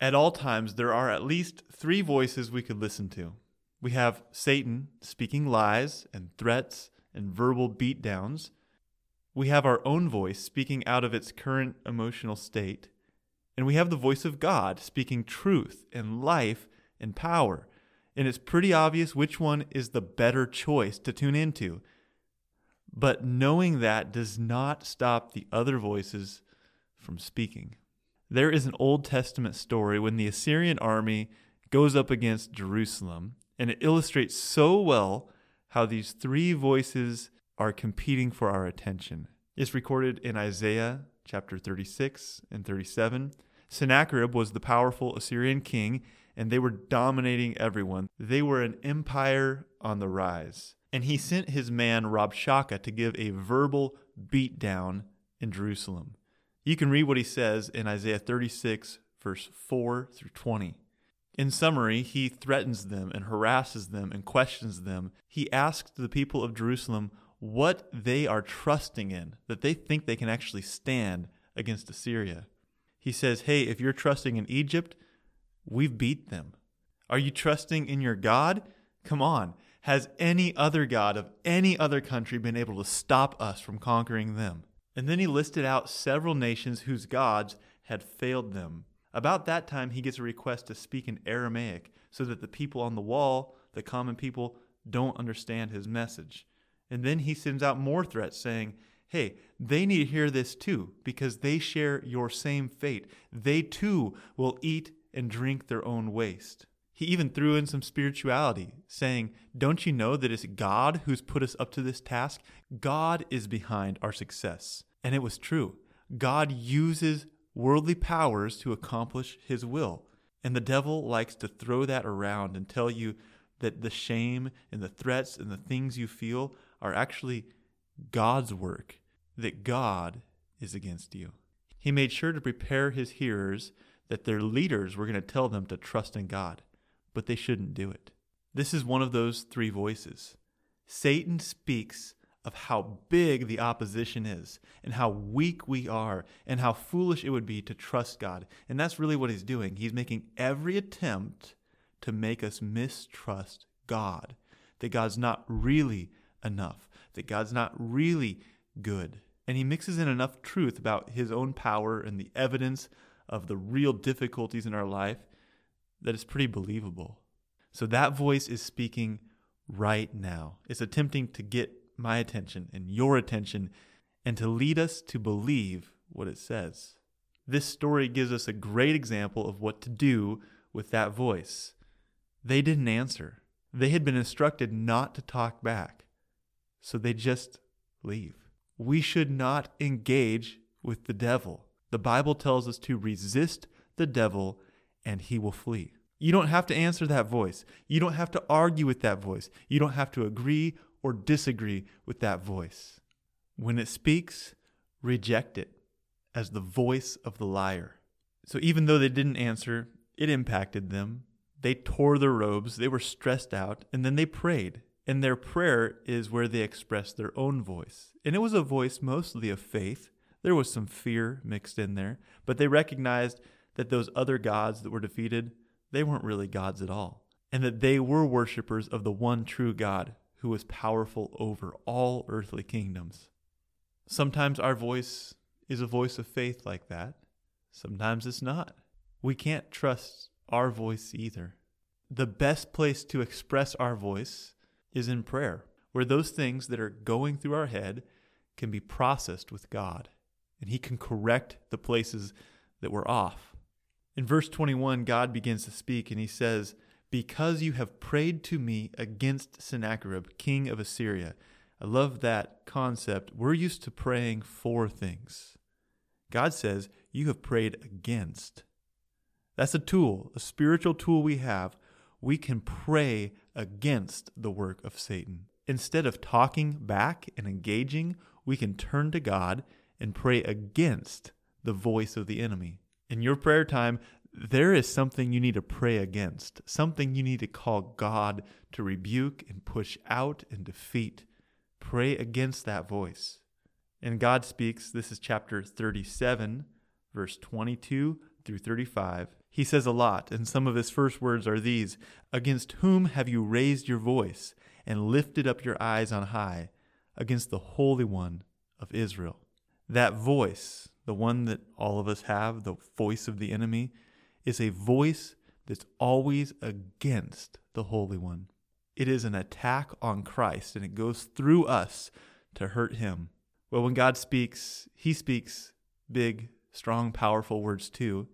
At all times, there are at least three voices we could listen to. We have Satan speaking lies and threats and verbal beatdowns. We have our own voice speaking out of its current emotional state. And we have the voice of God speaking truth and life and power. And it's pretty obvious which one is the better choice to tune into. But knowing that does not stop the other voices from speaking. There is an Old Testament story when the Assyrian army goes up against Jerusalem, and it illustrates so well how these three voices are competing for our attention. It's recorded in Isaiah chapter 36 and 37. Sennacherib was the powerful Assyrian king, and they were dominating everyone. They were an empire on the rise. And he sent his man Rabshakeh to give a verbal beatdown in Jerusalem. You can read what he says in Isaiah 36, verse 4 through 20. In summary, he threatens them and harasses them and questions them. He asks the people of Jerusalem what they are trusting in, that they think they can actually stand against Assyria. He says, Hey, if you're trusting in Egypt, we've beat them. Are you trusting in your God? Come on. Has any other God of any other country been able to stop us from conquering them? And then he listed out several nations whose gods had failed them. About that time, he gets a request to speak in Aramaic so that the people on the wall, the common people, don't understand his message. And then he sends out more threats saying, Hey, they need to hear this too because they share your same fate. They too will eat and drink their own waste. He even threw in some spirituality, saying, Don't you know that it's God who's put us up to this task? God is behind our success. And it was true. God uses worldly powers to accomplish his will. And the devil likes to throw that around and tell you that the shame and the threats and the things you feel are actually God's work, that God is against you. He made sure to prepare his hearers that their leaders were going to tell them to trust in God but they shouldn't do it. This is one of those three voices. Satan speaks of how big the opposition is and how weak we are and how foolish it would be to trust God. And that's really what he's doing. He's making every attempt to make us mistrust God, that God's not really enough, that God's not really good. And he mixes in enough truth about his own power and the evidence of the real difficulties in our life that is pretty believable. So that voice is speaking right now. It's attempting to get my attention and your attention and to lead us to believe what it says. This story gives us a great example of what to do with that voice. They didn't answer. They had been instructed not to talk back. So they just leave. We should not engage with the devil. The Bible tells us to resist the devil and he will flee. You don't have to answer that voice. You don't have to argue with that voice. You don't have to agree or disagree with that voice. When it speaks, reject it as the voice of the liar. So even though they didn't answer, it impacted them. They tore their robes, they were stressed out, and then they prayed. And their prayer is where they expressed their own voice. And it was a voice mostly of faith. There was some fear mixed in there, but they recognized that those other gods that were defeated, they weren't really gods at all, and that they were worshippers of the one true God who was powerful over all earthly kingdoms. Sometimes our voice is a voice of faith like that, sometimes it's not. We can't trust our voice either. The best place to express our voice is in prayer, where those things that are going through our head can be processed with God, and He can correct the places that we're off. In verse 21, God begins to speak and he says, Because you have prayed to me against Sennacherib, king of Assyria. I love that concept. We're used to praying for things. God says, You have prayed against. That's a tool, a spiritual tool we have. We can pray against the work of Satan. Instead of talking back and engaging, we can turn to God and pray against the voice of the enemy in your prayer time, there is something you need to pray against, something you need to call God to rebuke and push out and defeat. Pray against that voice. And God speaks, this is chapter 37, verse 22 through 35. He says a lot, and some of his first words are these Against whom have you raised your voice and lifted up your eyes on high? Against the Holy One of Israel. That voice, the one that all of us have, the voice of the enemy, is a voice that's always against the Holy One. It is an attack on Christ, and it goes through us to hurt him. Well, when God speaks, he speaks big, strong, powerful words too,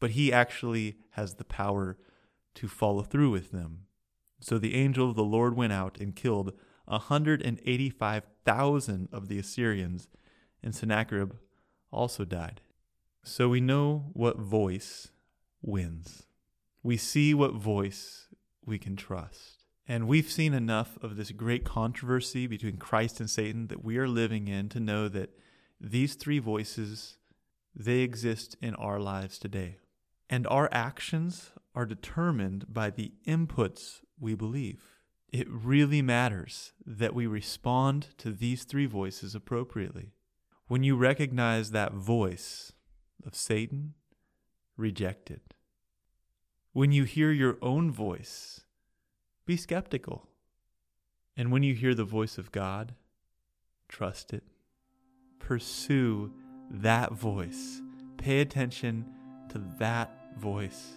but he actually has the power to follow through with them. So the angel of the Lord went out and killed 185,000 of the Assyrians, and Sennacherib also died. So we know what voice wins. We see what voice we can trust. And we've seen enough of this great controversy between Christ and Satan that we are living in to know that these three voices they exist in our lives today. And our actions are determined by the inputs we believe. It really matters that we respond to these three voices appropriately. When you recognize that voice of Satan, reject it. When you hear your own voice, be skeptical. And when you hear the voice of God, trust it. Pursue that voice. Pay attention to that voice.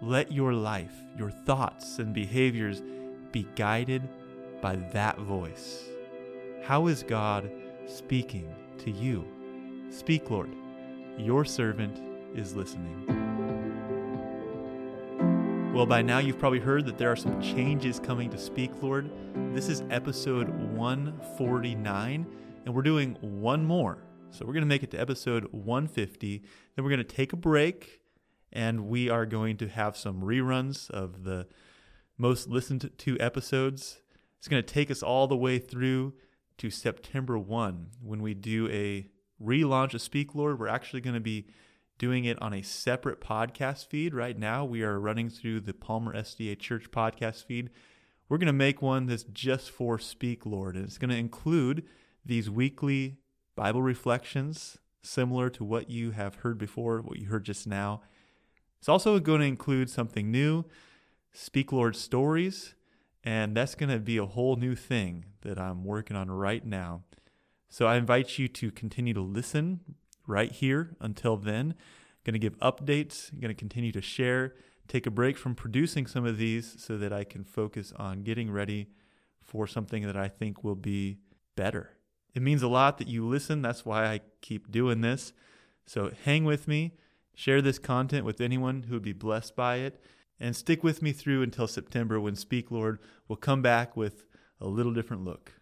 Let your life, your thoughts, and behaviors be guided by that voice. How is God speaking to you? Speak, Lord. Your servant is listening. Well, by now you've probably heard that there are some changes coming to Speak, Lord. This is episode 149, and we're doing one more. So we're going to make it to episode 150. Then we're going to take a break and we are going to have some reruns of the most listened to episodes. It's going to take us all the way through to September 1 when we do a relaunch of Speak Lord. We're actually going to be doing it on a separate podcast feed. Right now, we are running through the Palmer SDA Church podcast feed. We're going to make one that's just for Speak Lord, and it's going to include these weekly Bible reflections, similar to what you have heard before, what you heard just now. It's also going to include something new Speak Lord stories, and that's going to be a whole new thing that I'm working on right now. So I invite you to continue to listen right here until then. Going to give updates, going to continue to share, take a break from producing some of these so that I can focus on getting ready for something that I think will be better. It means a lot that you listen. That's why I keep doing this. So hang with me, share this content with anyone who would be blessed by it, and stick with me through until September when Speak Lord will come back with a little different look.